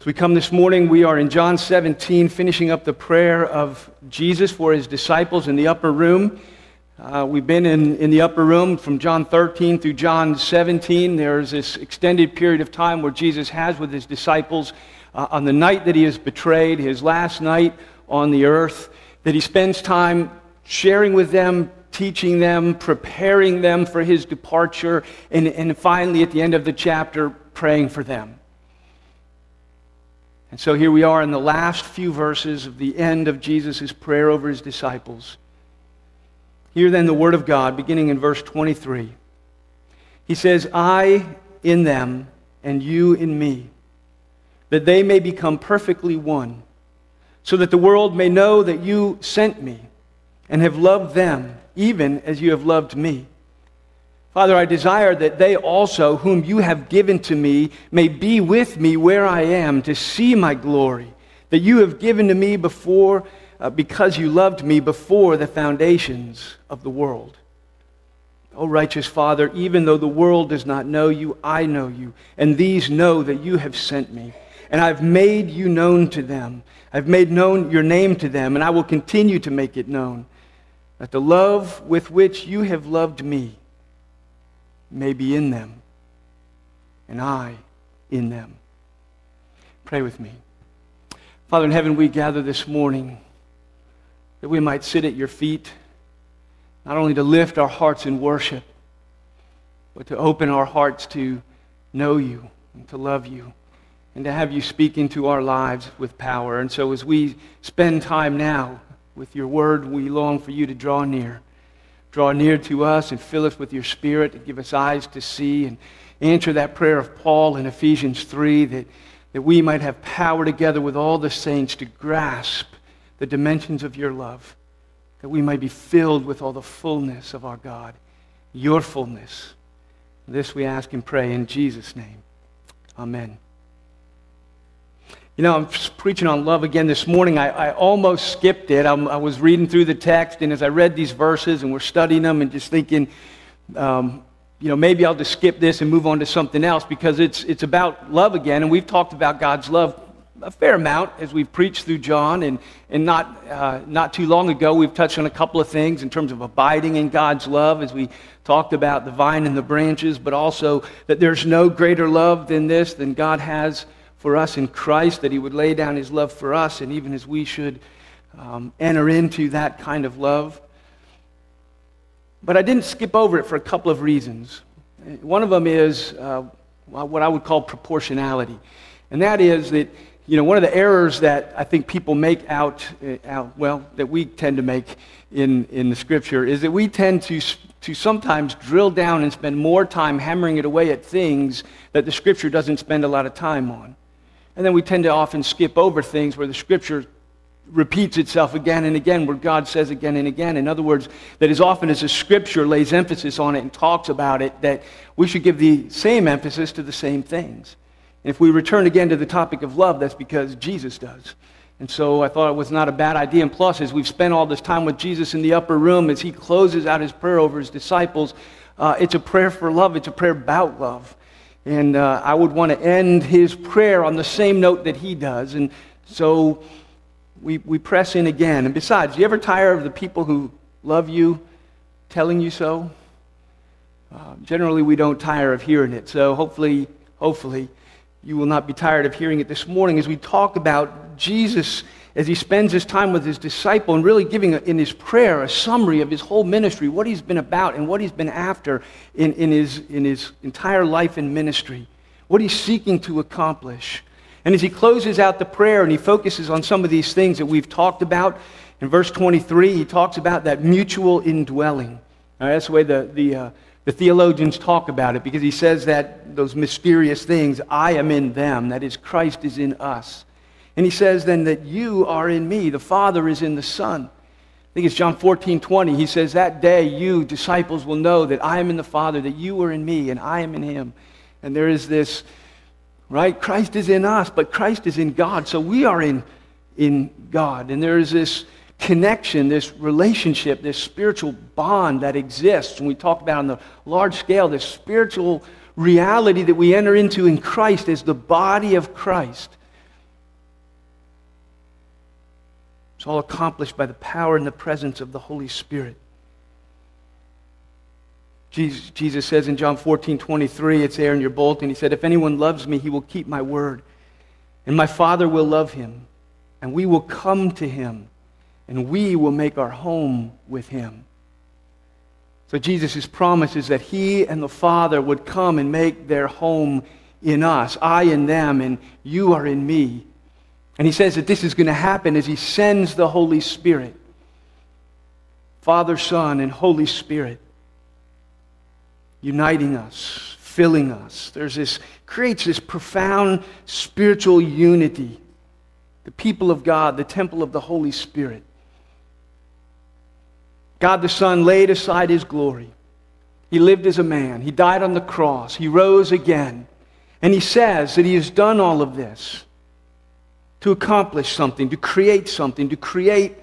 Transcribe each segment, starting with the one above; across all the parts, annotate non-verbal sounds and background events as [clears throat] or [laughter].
As we come this morning, we are in John 17, finishing up the prayer of Jesus for his disciples in the upper room. Uh, we've been in, in the upper room from John 13 through John 17. There's this extended period of time where Jesus has with his disciples uh, on the night that he is betrayed, his last night on the earth, that he spends time sharing with them, teaching them, preparing them for his departure, and, and finally at the end of the chapter, praying for them. And so here we are in the last few verses of the end of Jesus' prayer over his disciples. Hear then the word of God, beginning in verse 23. He says, I in them and you in me, that they may become perfectly one, so that the world may know that you sent me and have loved them, even as you have loved me. Father, I desire that they also, whom you have given to me, may be with me where I am to see my glory that you have given to me before, uh, because you loved me before the foundations of the world. O righteous Father, even though the world does not know you, I know you, and these know that you have sent me. And I've made you known to them. I've made known your name to them, and I will continue to make it known, that the love with which you have loved me may be in them, and I in them. Pray with me. Father in heaven, we gather this morning that we might sit at your feet, not only to lift our hearts in worship, but to open our hearts to know you and to love you and to have you speak into our lives with power. And so as we spend time now with your word, we long for you to draw near. Draw near to us and fill us with your spirit, to give us eyes to see and answer that prayer of Paul in Ephesians 3 that, that we might have power together with all the saints to grasp the dimensions of your love, that we might be filled with all the fullness of our God, your fullness. This we ask and pray in Jesus' name. Amen. You know, I'm preaching on love again this morning. I, I almost skipped it. I'm, i was reading through the text, and as I read these verses and we're studying them and just thinking, um, you know, maybe I'll just skip this and move on to something else because it's, it's about love again. And we've talked about God's love a fair amount as we've preached through John. And, and not, uh, not too long ago, we've touched on a couple of things in terms of abiding in God's love as we talked about the vine and the branches, but also that there's no greater love than this, than God has for us in Christ, that he would lay down his love for us, and even as we should um, enter into that kind of love. But I didn't skip over it for a couple of reasons. One of them is uh, what I would call proportionality. And that is that, you know, one of the errors that I think people make out, uh, out well, that we tend to make in, in the scripture is that we tend to, to sometimes drill down and spend more time hammering it away at things that the scripture doesn't spend a lot of time on. And then we tend to often skip over things where the scripture repeats itself again and again, where God says again and again. In other words, that as often as the scripture lays emphasis on it and talks about it, that we should give the same emphasis to the same things. And if we return again to the topic of love, that's because Jesus does. And so I thought it was not a bad idea. And plus, as we've spent all this time with Jesus in the upper room, as he closes out his prayer over his disciples, uh, it's a prayer for love. It's a prayer about love. And uh, I would want to end his prayer on the same note that he does. And so we, we press in again. And besides, you ever tire of the people who love you telling you so? Uh, generally, we don't tire of hearing it. So hopefully, hopefully, you will not be tired of hearing it this morning as we talk about Jesus as he spends his time with his disciple and really giving in his prayer a summary of his whole ministry, what he's been about and what he's been after in, in, his, in his entire life and ministry, what he's seeking to accomplish. And as he closes out the prayer and he focuses on some of these things that we've talked about, in verse 23, he talks about that mutual indwelling. that's the way the, the, uh, the theologians talk about it because he says that those mysterious things, I am in them, that is, Christ is in us. And he says then that you are in me, the Father is in the Son. I think it's John 14, 20. He says, That day you, disciples, will know that I am in the Father, that you are in me, and I am in him. And there is this, right? Christ is in us, but Christ is in God. So we are in, in God. And there is this connection, this relationship, this spiritual bond that exists. And we talked about on the large scale, this spiritual reality that we enter into in Christ as the body of Christ It's all accomplished by the power and the presence of the Holy Spirit. Jesus, Jesus says in John 14, 23, it's there in your bulletin. He said, If anyone loves me, he will keep my word. And my Father will love him. And we will come to him. And we will make our home with him. So Jesus' promise is that he and the Father would come and make their home in us, I in them, and you are in me. And he says that this is going to happen as he sends the Holy Spirit. Father, Son, and Holy Spirit uniting us, filling us. There's this, creates this profound spiritual unity. The people of God, the temple of the Holy Spirit. God the Son laid aside his glory. He lived as a man. He died on the cross. He rose again. And he says that he has done all of this to accomplish something, to create something, to create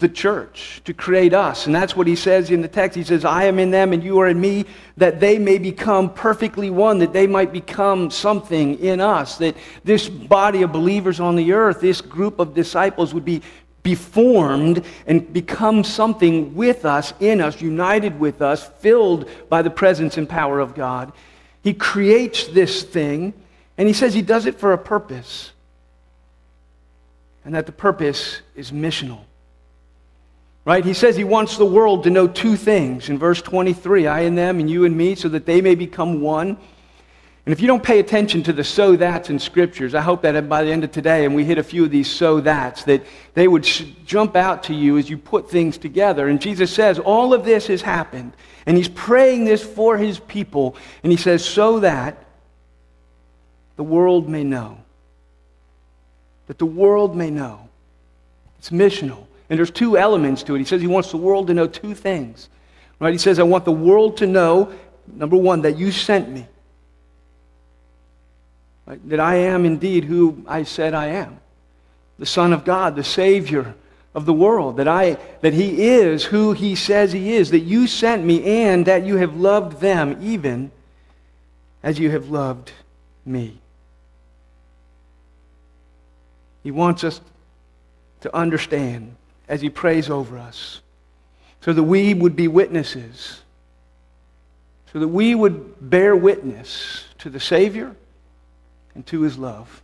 the church, to create us. And that's what he says in the text. He says, I am in them and you are in me, that they may become perfectly one, that they might become something in us, that this body of believers on the earth, this group of disciples would be, be formed and become something with us, in us, united with us, filled by the presence and power of God. He creates this thing, and he says he does it for a purpose, and that the purpose is missional. Right? He says he wants the world to know two things. In verse 23, I and them and you and me, so that they may become one. And if you don't pay attention to the so that's in scriptures, I hope that by the end of today, and we hit a few of these so that's, that they would jump out to you as you put things together. And Jesus says, all of this has happened. And he's praying this for his people. And he says, so that the world may know. That the world may know. It's missional. And there's two elements to it. He says he wants the world to know two things. Right? He says, I want the world to know, number one, that you sent me. Right? That I am indeed who I said I am. The Son of God, the Savior of the world. That, I, that He is who He says He is. That you sent me and that you have loved them even as you have loved me. He wants us to understand as he prays over us, so that we would be witnesses, so that we would bear witness to the Savior and to his love.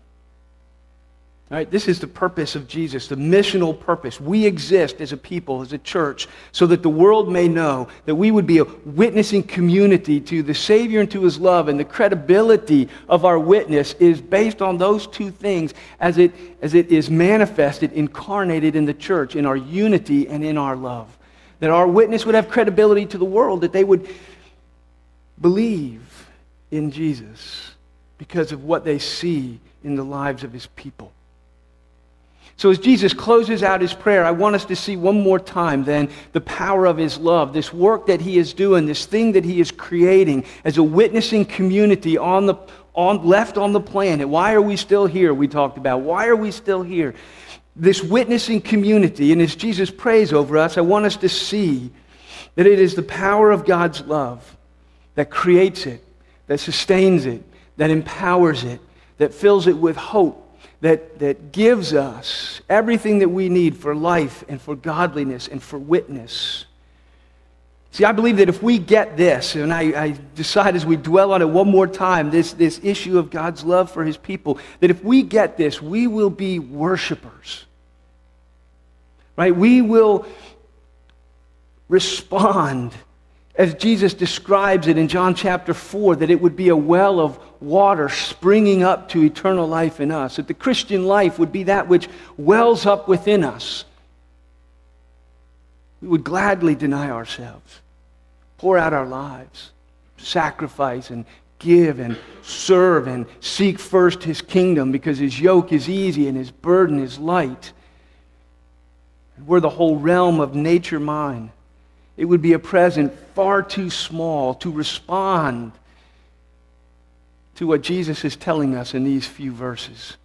This is the purpose of Jesus, the missional purpose. We exist as a people, as a church, so that the world may know that we would be a witnessing community to the Savior and to his love. And the credibility of our witness is based on those two things as it, as it is manifested, incarnated in the church, in our unity and in our love. That our witness would have credibility to the world, that they would believe in Jesus because of what they see in the lives of his people. So, as Jesus closes out his prayer, I want us to see one more time then the power of his love, this work that he is doing, this thing that he is creating as a witnessing community on the, on, left on the planet. Why are we still here? We talked about. Why are we still here? This witnessing community, and as Jesus prays over us, I want us to see that it is the power of God's love that creates it, that sustains it, that empowers it, that fills it with hope that, that gives us everything that we need for life and for godliness and for witness. See, I believe that if we get this, and I, I, decide as we dwell on it one more time, this, this issue of God's love for his people, that if we get this, we will be worshipers. Right? We will respond as Jesus describes it in John chapter 4, that it would be a well of water springing up to eternal life in us. That the Christian life would be that which wells up within us. We would gladly deny ourselves, pour out our lives, sacrifice and give and serve and seek first his kingdom because his yoke is easy and his burden is light. We're the whole realm of nature mine. it would be a present far too small to respond to what Jesus is telling us in these few verses.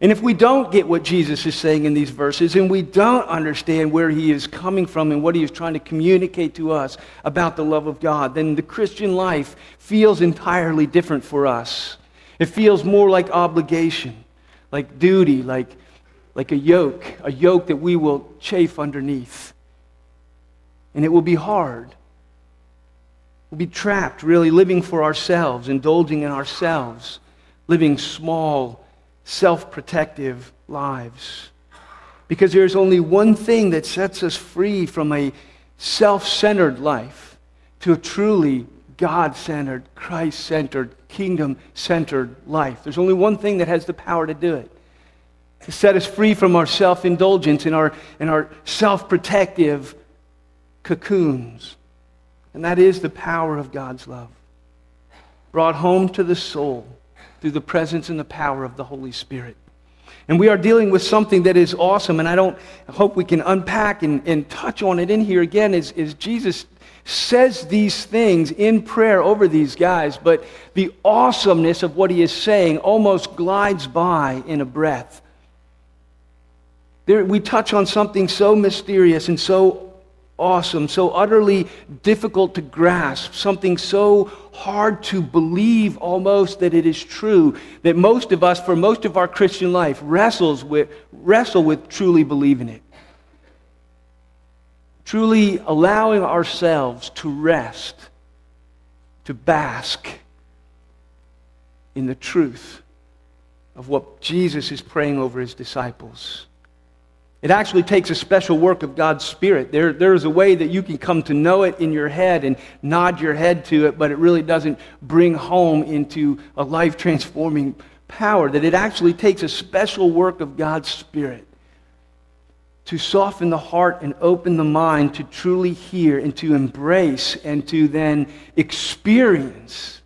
And if we don't get what Jesus is saying in these verses and we don't understand where he is coming from and what he is trying to communicate to us about the love of God, then the Christian life feels entirely different for us. It feels more like obligation, like duty, like like a yoke, a yoke that we will chafe underneath. And it will be hard. We'll be trapped, really, living for ourselves, indulging in ourselves, living small, self protective lives. Because there's only one thing that sets us free from a self centered life to a truly God centered, Christ centered, kingdom centered life. There's only one thing that has the power to do it to set us free from our self indulgence and our, and our self protective cocoons. And that is the power of God's love, brought home to the soul through the presence and the power of the Holy Spirit. And we are dealing with something that is awesome, and I don't I hope we can unpack and, and touch on it in here again is, is Jesus says these things in prayer over these guys, but the awesomeness of what he is saying almost glides by in a breath. There, we touch on something so mysterious and so awesome, so utterly difficult to grasp, something so hard to believe almost that it is true, that most of us, for most of our Christian life, wrestles with, wrestle with truly believing it truly allowing ourselves to rest, to bask in the truth of what Jesus is praying over his disciples. It actually takes a special work of God's Spirit. There, there is a way that you can come to know it in your head and nod your head to it, but it really doesn't bring home into a life transforming power. That it actually takes a special work of God's Spirit to soften the heart and open the mind to truly hear and to embrace and to then experience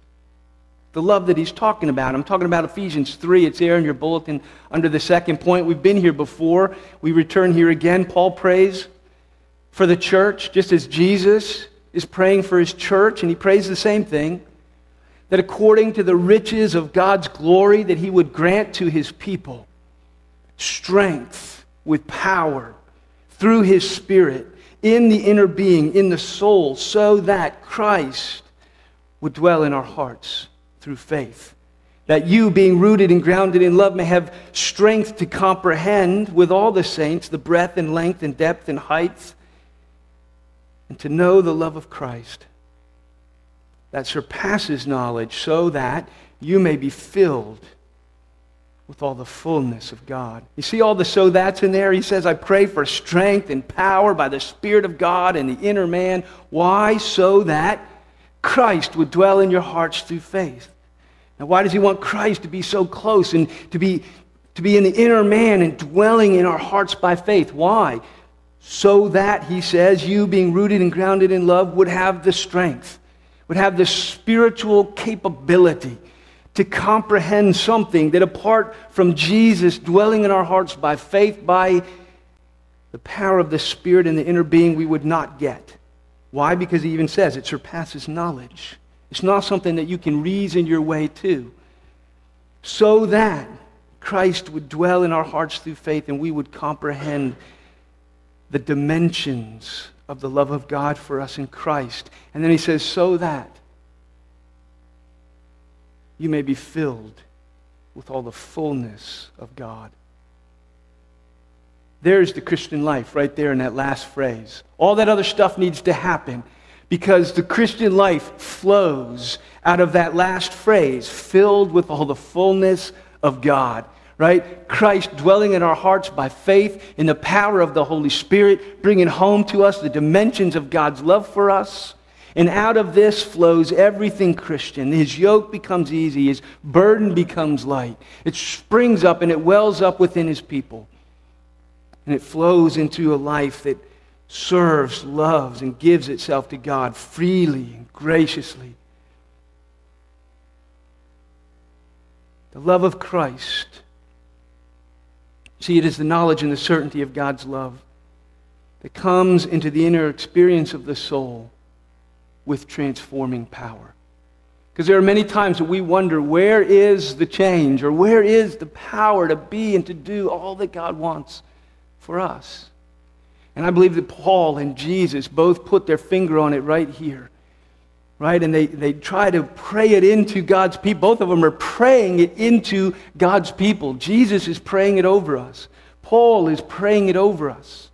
the love that he's talking about. I'm talking about Ephesians 3. It's there in your bulletin under the second point. We've been here before. We return here again. Paul prays for the church, just as Jesus is praying for his church, and he prays the same thing that according to the riches of God's glory that he would grant to his people strength with power through his Spirit in the inner being, in the soul, so that Christ would dwell in our hearts through faith. That you, being rooted and grounded in love, may have strength to comprehend with all the saints the breadth and length and depth and height, and to know the love of Christ that surpasses knowledge, so that you may be filled with all the fullness of God. You see all the so that's in there? He says, I pray for strength and power by the Spirit of God in the inner man. Why? So that Christ would dwell in your hearts through faith. Now, why does he want Christ to be so close and to be, to be in the inner man and dwelling in our hearts by faith? Why? So that, he says, you being rooted and grounded in love would have the strength, would have the spiritual capability to comprehend something that apart from Jesus dwelling in our hearts by faith, by the power of the Spirit and the inner being, we would not get. Why? Because he even says it surpasses knowledge. It's not something that you can reason your way to. So that Christ would dwell in our hearts through faith and we would comprehend the dimensions of the love of God for us in Christ. And then he says, so that you may be filled with all the fullness of God. There's the Christian life right there in that last phrase. All that other stuff needs to happen because the Christian life flows out of that last phrase, filled with all the fullness of God. Right? Christ dwelling in our hearts by faith in the power of the Holy Spirit, bringing home to us the dimensions of God's love for us and out of this flows everything Christian. His yoke becomes easy, his burden becomes light. It springs up and it wells up within his people. And it flows into a life that serves, loves, and gives itself to God freely and graciously. The love of Christ. See, it is the knowledge and the certainty of God's love that comes into the inner experience of the soul with transforming power. Because there are many times that we wonder where is the change or where is the power to be and to do all that God wants for us. And I believe that Paul and Jesus both put their finger on it right here. Right? And they, they try to pray it into God's people. Both of them are praying it into God's people. Jesus is praying it over us. Paul is praying it over us.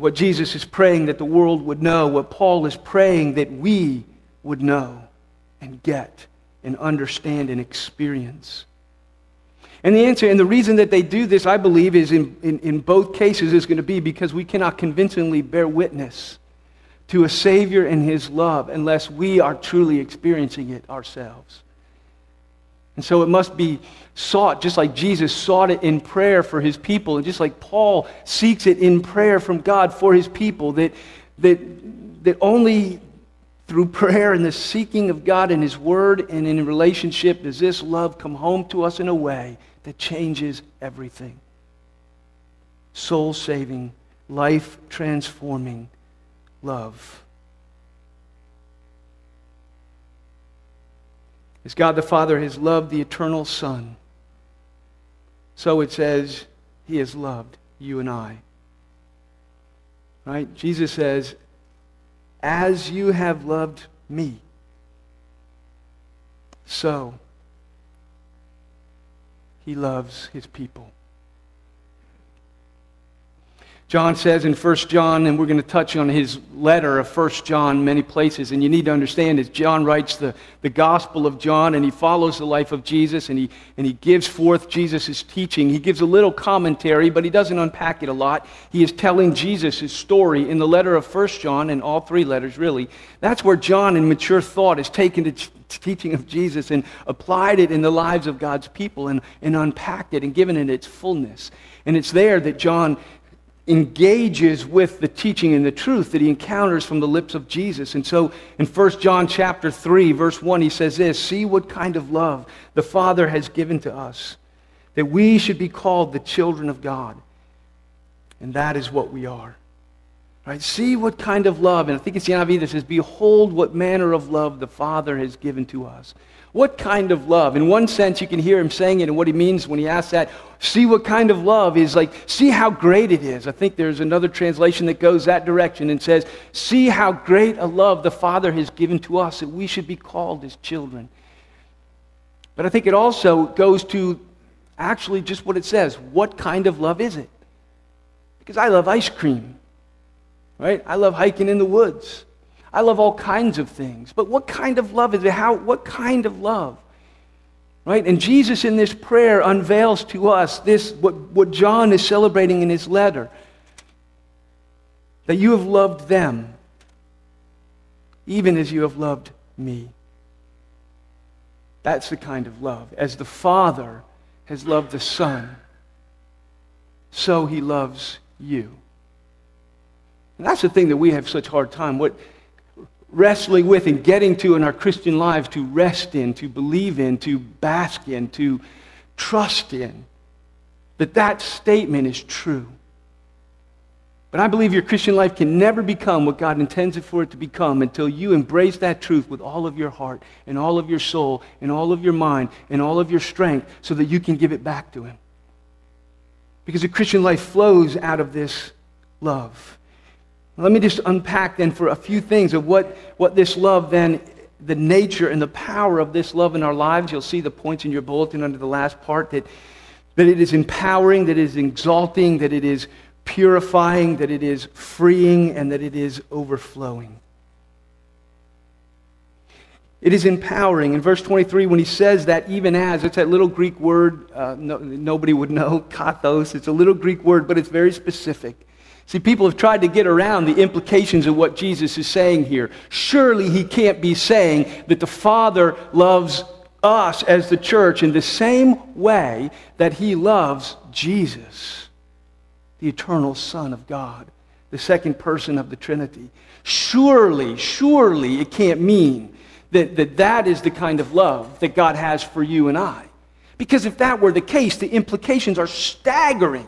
what Jesus is praying that the world would know, what Paul is praying that we would know and get and understand and experience. And the answer, and the reason that they do this, I believe, is in, in, in both cases is going to be because we cannot convincingly bear witness to a Savior and His love unless we are truly experiencing it ourselves. And so it must be sought, just like Jesus sought it in prayer for his people, and just like Paul seeks it in prayer from God for his people, that, that, that only through prayer and the seeking of God and his word and in relationship does this love come home to us in a way that changes everything. Soul saving, life transforming love. As God the Father has loved the eternal Son, so it says he has loved you and I. Right? Jesus says, as you have loved me, so he loves his people. John says in 1 John, and we're going to touch on his letter of 1 John many places, and you need to understand is John writes the, the Gospel of John and he follows the life of Jesus and he, and he gives forth Jesus' teaching. He gives a little commentary, but he doesn't unpack it a lot. He is telling Jesus' story in the letter of 1 John and all three letters, really. That's where John, in mature thought, has taken the teaching of Jesus and applied it in the lives of God's people and, and unpacked it and given it its fullness. And it's there that John engages with the teaching and the truth that he encounters from the lips of Jesus. And so in 1 John chapter 3 verse 1 he says this, see what kind of love the Father has given to us that we should be called the children of God. And that is what we are. Right? See what kind of love, and I think it's the NIV that says, Behold what manner of love the Father has given to us. What kind of love? In one sense, you can hear him saying it, and what he means when he asks that, see what kind of love is like, see how great it is. I think there's another translation that goes that direction and says, see how great a love the Father has given to us that we should be called his children. But I think it also goes to actually just what it says. What kind of love is it? Because I love ice cream, right? I love hiking in the woods. I love all kinds of things. But what kind of love is it? How, what kind of love? Right? And Jesus in this prayer unveils to us this, what, what John is celebrating in his letter. That you have loved them, even as you have loved me. That's the kind of love. As the Father has loved the Son, so he loves you. And that's the thing that we have such hard time. What, wrestling with and getting to in our Christian lives to rest in, to believe in, to bask in, to trust in. That that statement is true. But I believe your Christian life can never become what God intends it for it to become until you embrace that truth with all of your heart and all of your soul and all of your mind and all of your strength so that you can give it back to Him. Because the Christian life flows out of this love. Let me just unpack then for a few things of what, what this love then, the nature and the power of this love in our lives. You'll see the points in your bulletin under the last part that, that it is empowering, that it is exalting, that it is purifying, that it is freeing, and that it is overflowing. It is empowering. In verse 23, when he says that, even as, it's that little Greek word, uh, no, nobody would know, [laughs] kathos. It's a little Greek word, but it's very specific. See, people have tried to get around the implications of what Jesus is saying here. Surely he can't be saying that the Father loves us as the church in the same way that he loves Jesus, the eternal Son of God, the second person of the Trinity. Surely, surely it can't mean that that, that is the kind of love that God has for you and I. Because if that were the case, the implications are staggering.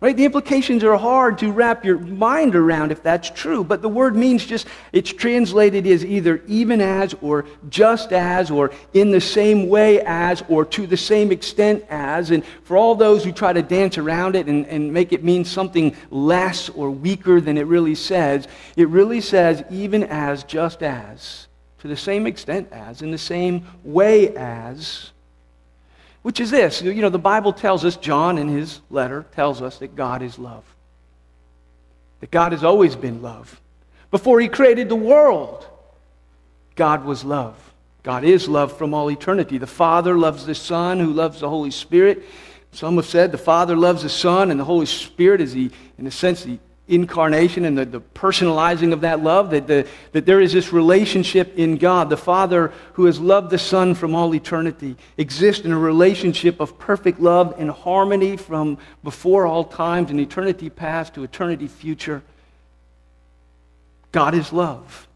Right? The implications are hard to wrap your mind around if that's true, but the word means just, it's translated as either even as or just as or in the same way as or to the same extent as. And for all those who try to dance around it and, and make it mean something less or weaker than it really says, it really says even as, just as, to the same extent as, in the same way as. Which is this. You know, the Bible tells us, John in his letter tells us that God is love. That God has always been love. Before he created the world, God was love. God is love from all eternity. The Father loves the Son, who loves the Holy Spirit. Some have said the Father loves the Son, and the Holy Spirit is he, in a sense, the incarnation and the, the personalizing of that love, that, the, that there is this relationship in God. The Father who has loved the Son from all eternity exists in a relationship of perfect love and harmony from before all times and eternity past to eternity future. God is love,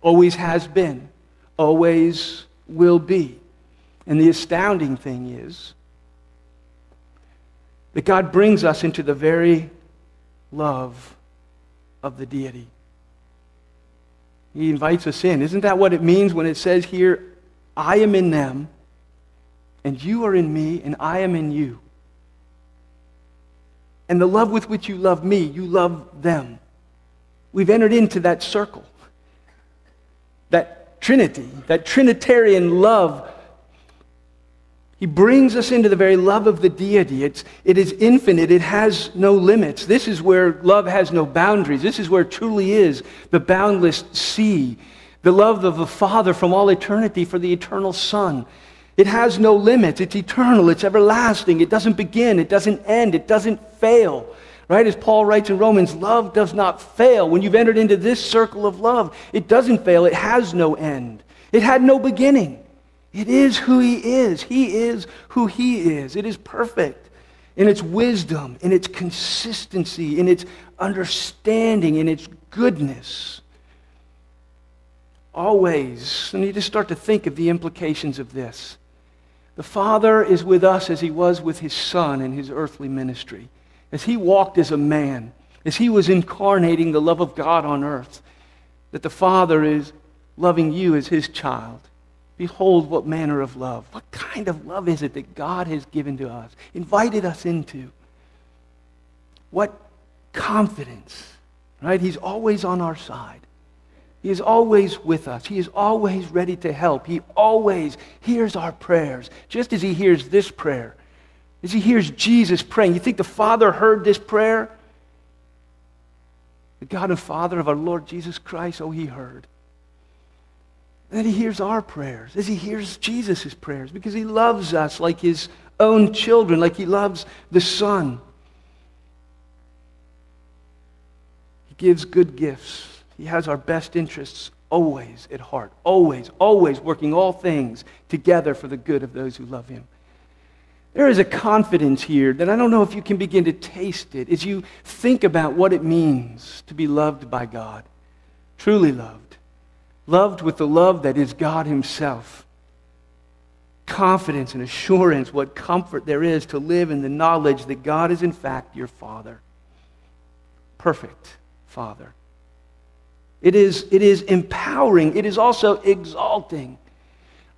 always has been, always will be. And the astounding thing is that God brings us into the very love of the deity. He invites us in. Isn't that what it means when it says here, I am in them, and you are in me, and I am in you? And the love with which you love me, you love them. We've entered into that circle, that Trinity, that Trinitarian love he brings us into the very love of the deity. It's, it is infinite, it has no limits. This is where love has no boundaries. This is where truly is the boundless sea, the love of the Father from all eternity for the eternal Son. It has no limits, it's eternal, it's everlasting, it doesn't begin, it doesn't end, it doesn't fail. Right? As Paul writes in Romans, love does not fail. When you've entered into this circle of love, it doesn't fail, it has no end, it had no beginning. It is who He is. He is who He is. It is perfect in its wisdom, in its consistency, in its understanding, in its goodness. Always, and you just start to think of the implications of this. The Father is with us as He was with His Son in His earthly ministry. As He walked as a man, as He was incarnating the love of God on earth, that the Father is loving you as His child. Behold, what manner of love. What kind of love is it that God has given to us, invited us into? What confidence, right? He's always on our side. He is always with us. He is always ready to help. He always hears our prayers, just as he hears this prayer. As he hears Jesus praying. You think the Father heard this prayer? The God and Father of our Lord Jesus Christ, oh, he heard that he hears our prayers, as he hears Jesus' prayers, because he loves us like his own children, like he loves the Son. He gives good gifts. He has our best interests always at heart, always, always working all things together for the good of those who love him. There is a confidence here that I don't know if you can begin to taste it as you think about what it means to be loved by God, truly loved loved with the love that is God Himself. Confidence and assurance, what comfort there is to live in the knowledge that God is, in fact, your Father. Perfect Father. It is, it is empowering, it is also exalting.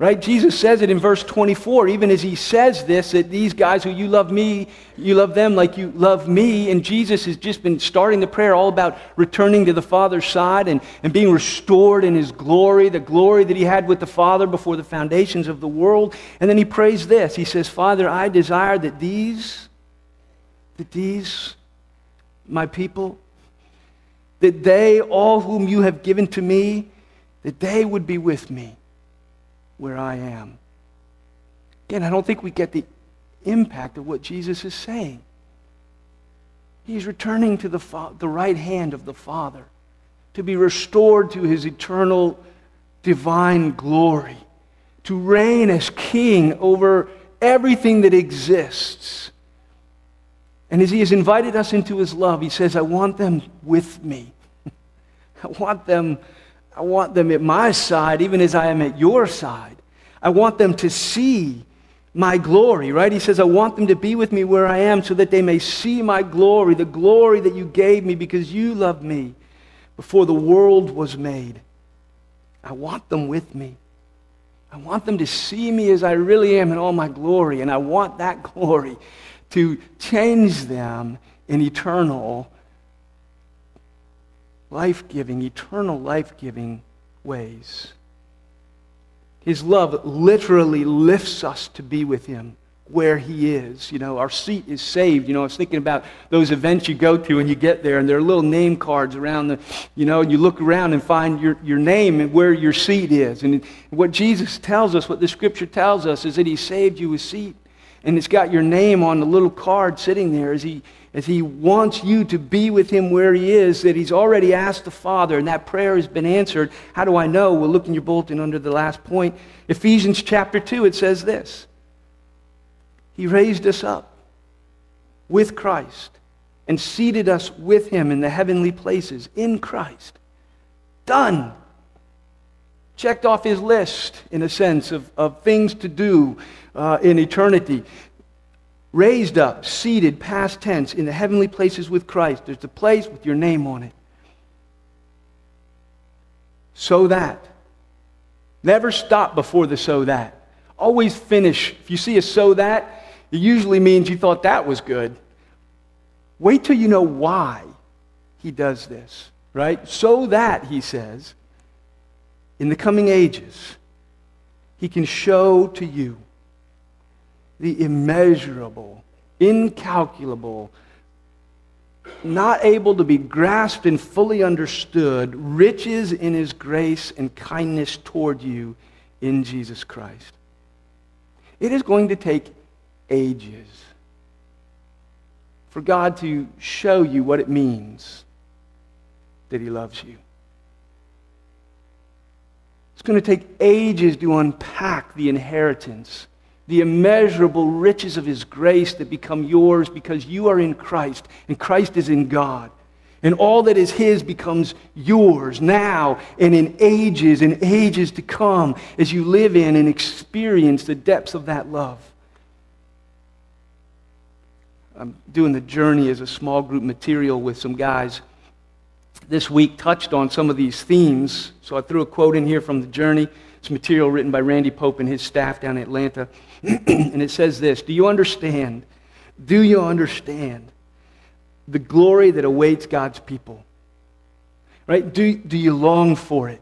Right? Jesus says it in verse 24, even as he says this, that these guys who you love me, you love them like you love me. And Jesus has just been starting the prayer all about returning to the Father's side and, and being restored in his glory, the glory that he had with the Father before the foundations of the world. And then he prays this. He says, Father, I desire that these, that these, my people, that they, all whom you have given to me, that they would be with me where I am. Again, I don't think we get the impact of what Jesus is saying. He's returning to the, fa- the right hand of the Father to be restored to his eternal divine glory, to reign as king over everything that exists. And as he has invited us into his love, he says, I want them with me. [laughs] I want them I want them at my side, even as I am at your side. I want them to see my glory, right? He says, I want them to be with me where I am so that they may see my glory, the glory that you gave me because you loved me before the world was made. I want them with me. I want them to see me as I really am in all my glory, and I want that [laughs] glory to change them in eternal life giving, eternal life giving ways. His love literally lifts us to be with Him where he is. You know, our seat is saved. You know, I was thinking about those events you go to and you get there and there are little name cards around the, you know, and you look around and find your, your name and where your seat is. And what Jesus tells us, what the scripture tells us, is that he saved you a seat. And it's got your name on the little card sitting there as he, as he wants you to be with him where he is, that he's already asked the Father, and that prayer has been answered. How do I know? Well, look in your bulletin under the last point. Ephesians chapter 2, it says this He raised us up with Christ and seated us with him in the heavenly places in Christ. Done. Checked off his list, in a sense, of, of things to do uh, in eternity. Raised up, seated, past tense, in the heavenly places with Christ. There's a place with your name on it. So that. Never stop before the so that. Always finish. If you see a so that, it usually means you thought that was good. Wait till you know why he does this, right? So that, he says, in the coming ages, he can show to you the immeasurable, incalculable, not able to be grasped and fully understood riches in his grace and kindness toward you in Jesus Christ. It is going to take ages for God to show you what it means that he loves you. It's going to take ages to unpack the inheritance the immeasurable riches of his grace that become yours because you are in Christ and Christ is in God. And all that is his becomes yours now and in ages and ages to come as you live in and experience the depths of that love. I'm doing the journey as a small group material with some guys this week touched on some of these themes. So I threw a quote in here from the journey. It's material written by Randy Pope and his staff down in Atlanta. [clears throat] and it says this Do you understand? Do you understand the glory that awaits God's people? Right? Do, do you long for it?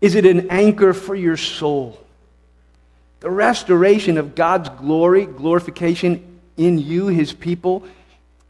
Is it an anchor for your soul? The restoration of God's glory, glorification in you, his people,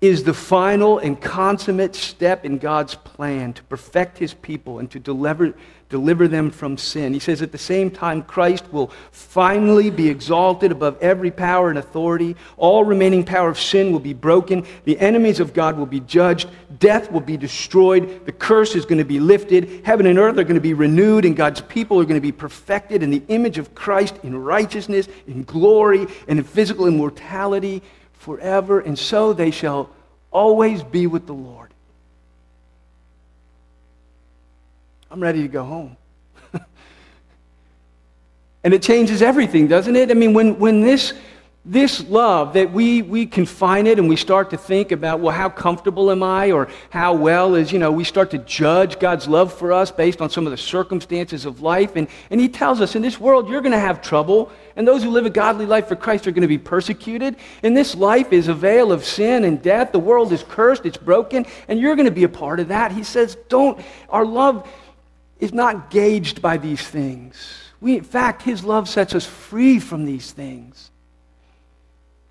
is the final and consummate step in God's plan to perfect his people and to deliver, deliver them from sin. He says at the same time, Christ will finally be exalted above every power and authority. All remaining power of sin will be broken. The enemies of God will be judged. Death will be destroyed. The curse is going to be lifted. Heaven and earth are going to be renewed, and God's people are going to be perfected in the image of Christ in righteousness, in glory, and in physical immortality forever, and so they shall always be with the Lord. I'm ready to go home. [laughs] and it changes everything, doesn't it? I mean, when, when this this love that we, we confine it and we start to think about well how comfortable am i or how well is you know we start to judge god's love for us based on some of the circumstances of life. And, and he tells us in this world you're going to have trouble and those who live a godly life for christ are going to be persecuted. And this life is a vale of sin and death. The world is cursed it's broken and you're going to be a part of that. He says don't our love is not gauged by these things. We, in fact his love sets us free from these things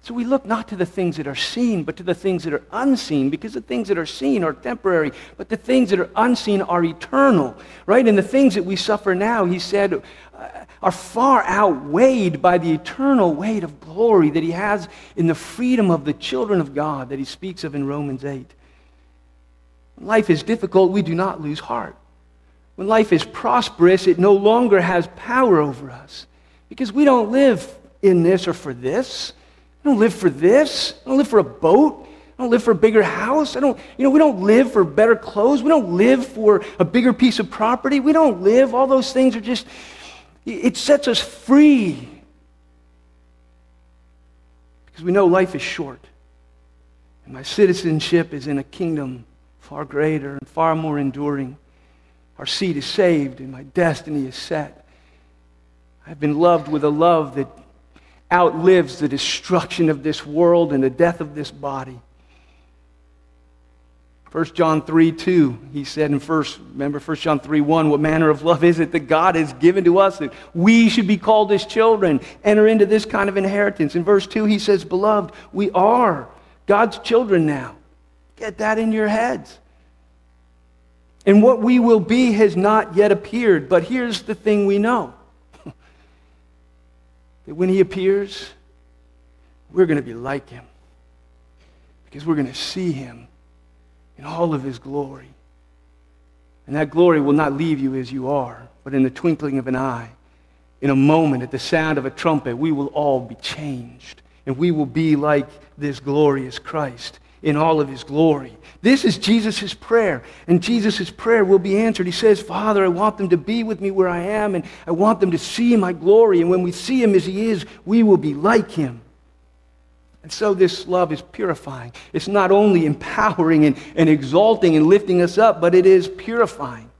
so we look not to the things that are seen, but to the things that are unseen, because the things that are seen are temporary, but the things that are unseen are eternal, right? And the things that we suffer now, he said, uh, are far outweighed by the eternal weight of glory that he has in the freedom of the children of God that he speaks of in Romans 8. When life is difficult, we do not lose heart. When life is prosperous, it no longer has power over us because we don't live in this or for this. I don't live for this. I don't live for a boat. I don't live for a bigger house. I don't, you know, we don't live for better clothes. We don't live for a bigger piece of property. We don't live. All those things are just, it sets us free. Because we know life is short. And my citizenship is in a kingdom far greater and far more enduring. Our seed is saved and my destiny is set. I've been loved with a love that outlives the destruction of this world and the death of this body. 1 John 3 2, he said in first, remember 1 John 3 1, what manner of love is it that God has given to us that we should be called his children, enter into this kind of inheritance. In verse 2, he says, Beloved, we are God's children now. Get that in your heads. And what we will be has not yet appeared, but here's the thing we know that when he appears, we're going to be like him because we're going to see him in all of his glory. And that glory will not leave you as you are, but in the twinkling of an eye, in a moment, at the sound of a trumpet, we will all be changed. And we will be like this glorious Christ in all of his glory. This is Jesus' prayer. And Jesus' prayer will be answered. He says, Father, I want them to be with me where I am, and I want them to see my glory. And when we see him as he is, we will be like him. And so this love is purifying. It's not only empowering and, and exalting and lifting us up, but it is purifying.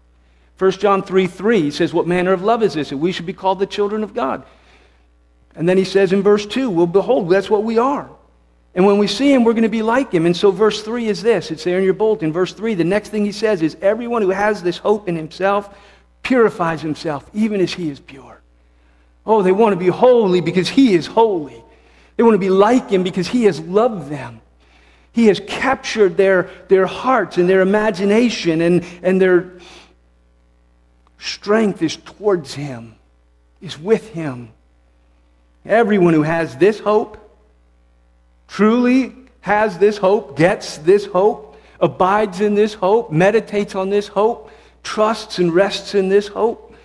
1 John 3 3 says, What manner of love is this? That we should be called the children of God. And then he says in verse 2, Well, behold, that's what we are. And when we see him, we're going to be like him. And so verse 3 is this. It's there in your bulletin. Verse 3, the next thing he says is, Everyone who has this hope in himself purifies himself, even as he is pure. Oh, they want to be holy because he is holy. They want to be like him because he has loved them. He has captured their, their hearts and their imagination, and, and their strength is towards him, is with him. Everyone who has this hope, truly has this hope, gets this hope, abides in this hope, meditates on this hope, trusts and rests in this hope,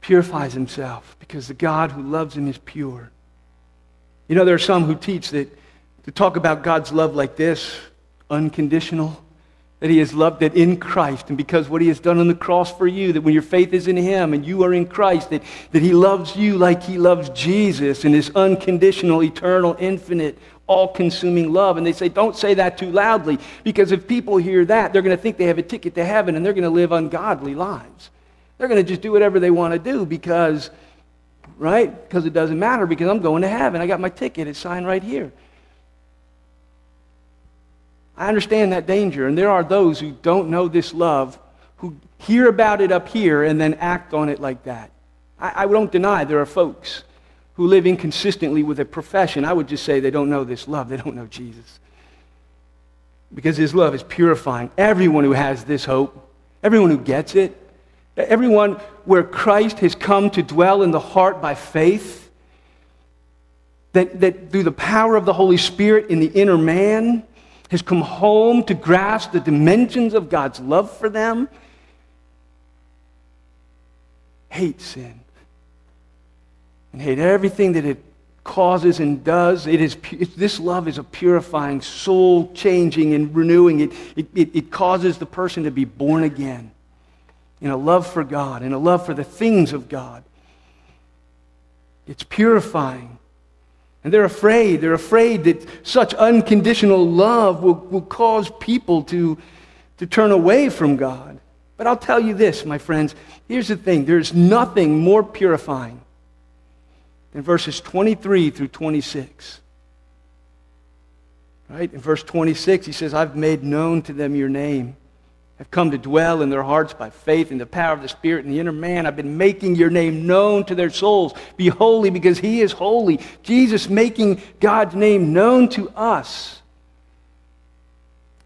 purifies himself because the God who loves him is pure. You know, there are some who teach that to talk about God's love like this, unconditional, that he has loved it in Christ, and because what he has done on the cross for you, that when your faith is in him and you are in Christ, that, that he loves you like he loves Jesus in his unconditional, eternal, infinite, all consuming love. And they say, don't say that too loudly, because if people hear that, they're going to think they have a ticket to heaven and they're going to live ungodly lives. They're going to just do whatever they want to do because right? Because it doesn't matter because I'm going to heaven. I got my ticket. It's signed right here. I understand that danger, and there are those who don't know this love who hear about it up here and then act on it like that. I, I don't deny there are folks who live inconsistently with a profession. I would just say they don't know this love, they don't know Jesus. Because his love is purifying. Everyone who has this hope, everyone who gets it, Everyone where Christ has come to dwell in the heart by faith, that, that through the power of the Holy Spirit in the inner man has come home to grasp the dimensions of God's love for them, hate sin and hate everything that it causes and does. It is, this love is a purifying, soul changing, and renewing. It, it, it causes the person to be born again in a love for God, in a love for the things of God. It's purifying. And they're afraid. They're afraid that such unconditional love will, will cause people to, to turn away from God. But I'll tell you this, my friends. Here's the thing there's nothing more purifying than verses 23 through 26. Right? In verse 26, he says, I've made known to them your name have come to dwell in their hearts by faith in the power of the Spirit and the inner man. I've been making your name known to their souls. Be holy because he is holy. Jesus making God's name known to us.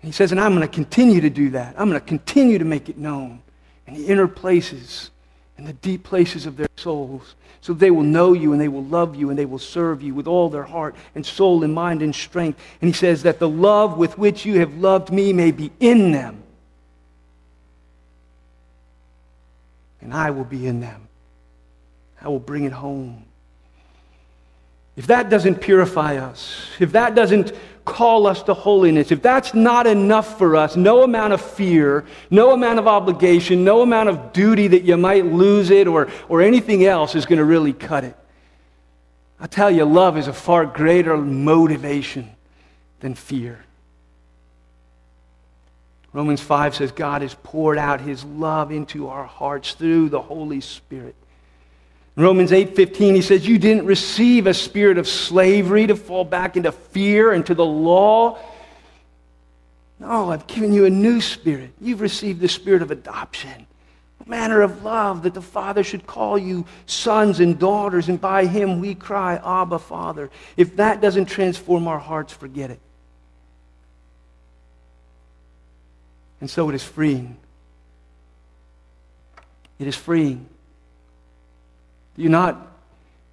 he says, and I'm going to continue to do that. I'm going to continue to make it known in the inner places, in the deep places of their souls. So they will know you and they will love you and they will serve you with all their heart and soul and mind and strength. And he says that the love with which you have loved me may be in them and I will be in them. I will bring it home. If that doesn't purify us, if that doesn't call us to holiness, if that's not enough for us, no amount of fear, no amount of obligation, no amount of duty that you might lose it or, or anything else is going to really cut it. I tell you, love is a far greater motivation than fear. Romans 5 says God has poured out his love into our hearts through the Holy Spirit. In Romans 8:15 he says you didn't receive a spirit of slavery to fall back into fear and to the law. No, I've given you a new spirit. You've received the spirit of adoption, a manner of love that the Father should call you sons and daughters, and by him we cry, Abba, Father. If that doesn't transform our hearts, forget it. And so it is freeing. It is freeing. Do you not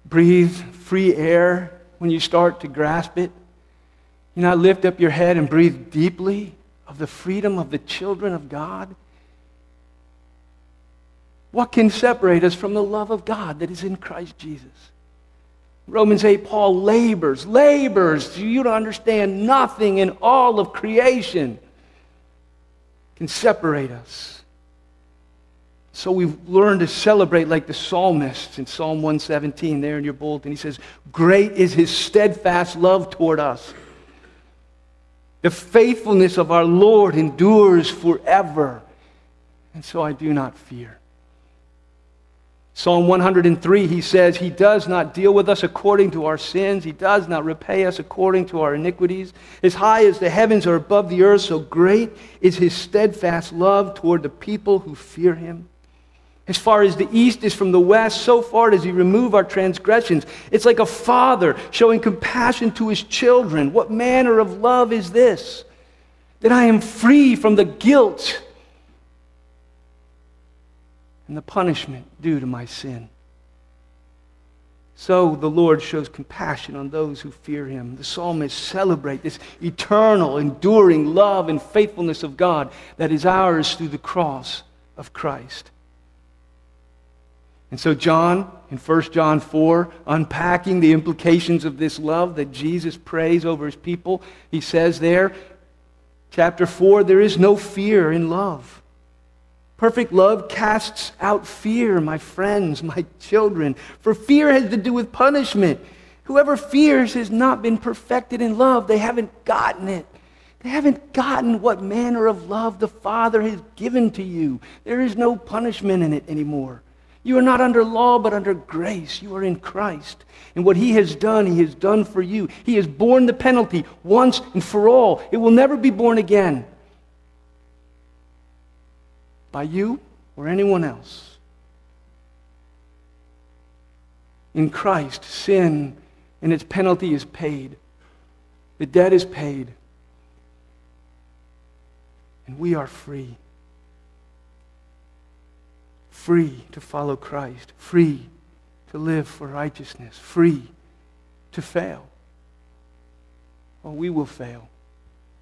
breathe free air when you start to grasp it? Do You not lift up your head and breathe deeply of the freedom of the children of God? What can separate us from the love of God that is in Christ Jesus? Romans 8, Paul labors, labors. You don't understand nothing in all of creation can separate us. So we've learned to celebrate like the psalmist in Psalm 117 there in your bulletin. He says, Great is his steadfast love toward us. The faithfulness of our Lord endures forever. And so I do not fear. Psalm 103, he says, He does not deal with us according to our sins. He does not repay us according to our iniquities. As high as the heavens are above the earth, so great is his steadfast love toward the people who fear him. As far as the east is from the west, so far does he remove our transgressions. It's like a father showing compassion to his children. What manner of love is this? That I am free from the guilt and the punishment due to my sin. So the Lord shows compassion on those who fear him. The psalmists celebrate this eternal, enduring love and faithfulness of God that is ours through the cross of Christ. And so, John, in 1 John 4, unpacking the implications of this love that Jesus prays over his people, he says there, chapter 4, there is no fear in love. Perfect love casts out fear, my friends, my children. For fear has to do with punishment. Whoever fears has not been perfected in love. They haven't gotten it. They haven't gotten what manner of love the Father has given to you. There is no punishment in it anymore. You are not under law, but under grace. You are in Christ. And what He has done, He has done for you. He has borne the penalty once and for all. It will never be borne again by you or anyone else. In Christ, sin and its penalty is paid. The debt is paid. And we are free free to follow Christ, free to live for righteousness, free to fail. Well, we will fail,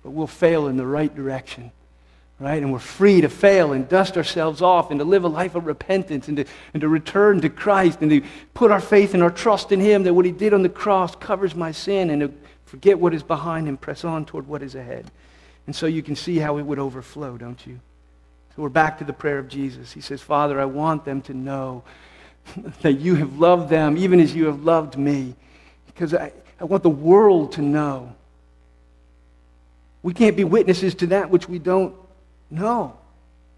but we'll fail in the right direction, right? And we're free to fail and dust ourselves off and to live a life of repentance and to, and to return to Christ and to put our faith and our trust in Him that what He did on the cross covers my sin and to forget what is behind and press on toward what is ahead. And so you can see how it would overflow, don't you? So we're back to the prayer of Jesus. He says, Father, I want them to know [laughs] that you have loved them even as you have loved me. Because I, I want the world to know. We can't be witnesses to that which we don't know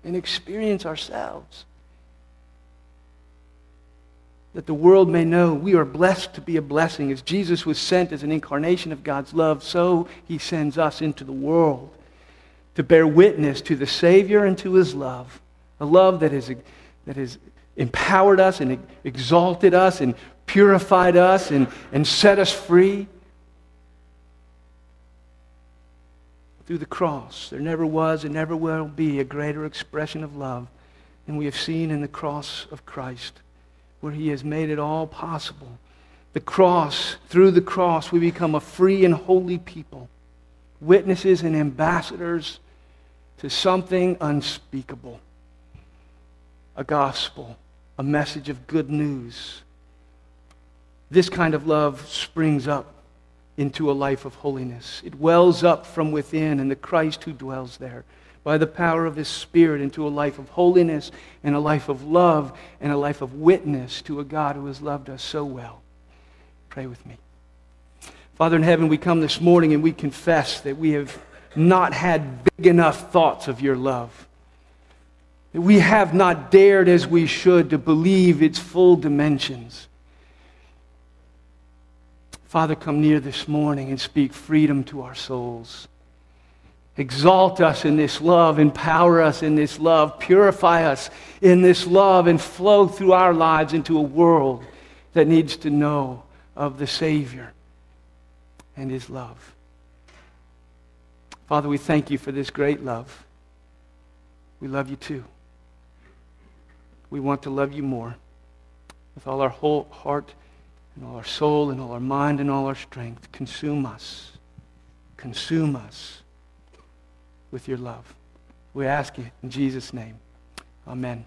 and experience ourselves. That the world may know we are blessed to be a blessing. As Jesus was sent as an incarnation of God's love, so he sends us into the world to bear witness to the Savior and to his love, a love that has, that has empowered us and exalted us and purified us and, and set us free. Through the cross, there never was and never will be a greater expression of love than we have seen in the cross of Christ, where he has made it all possible. The cross, through the cross, we become a free and holy people witnesses and ambassadors to something unspeakable a gospel, a message of good news. This kind of love springs up into a life of holiness. It wells up from within and the Christ who dwells there by the power of his Spirit into a life of holiness and a life of love and a life of witness to a God who has loved us so well. Pray with me. Father in heaven, we come this morning and we confess that we have not had big enough thoughts of your love. That we have not dared as we should to believe its full dimensions. Father, come near this morning and speak freedom to our souls. Exalt us in this love, empower us in this love, purify us in this love, and flow through our lives into a world that needs to know of the Savior and His love. Father, we thank you for this great love. We love you too. We want to love you more with all our whole heart and all our soul and all our mind and all our strength. Consume us. Consume us with your love. We ask you in Jesus' name. Amen.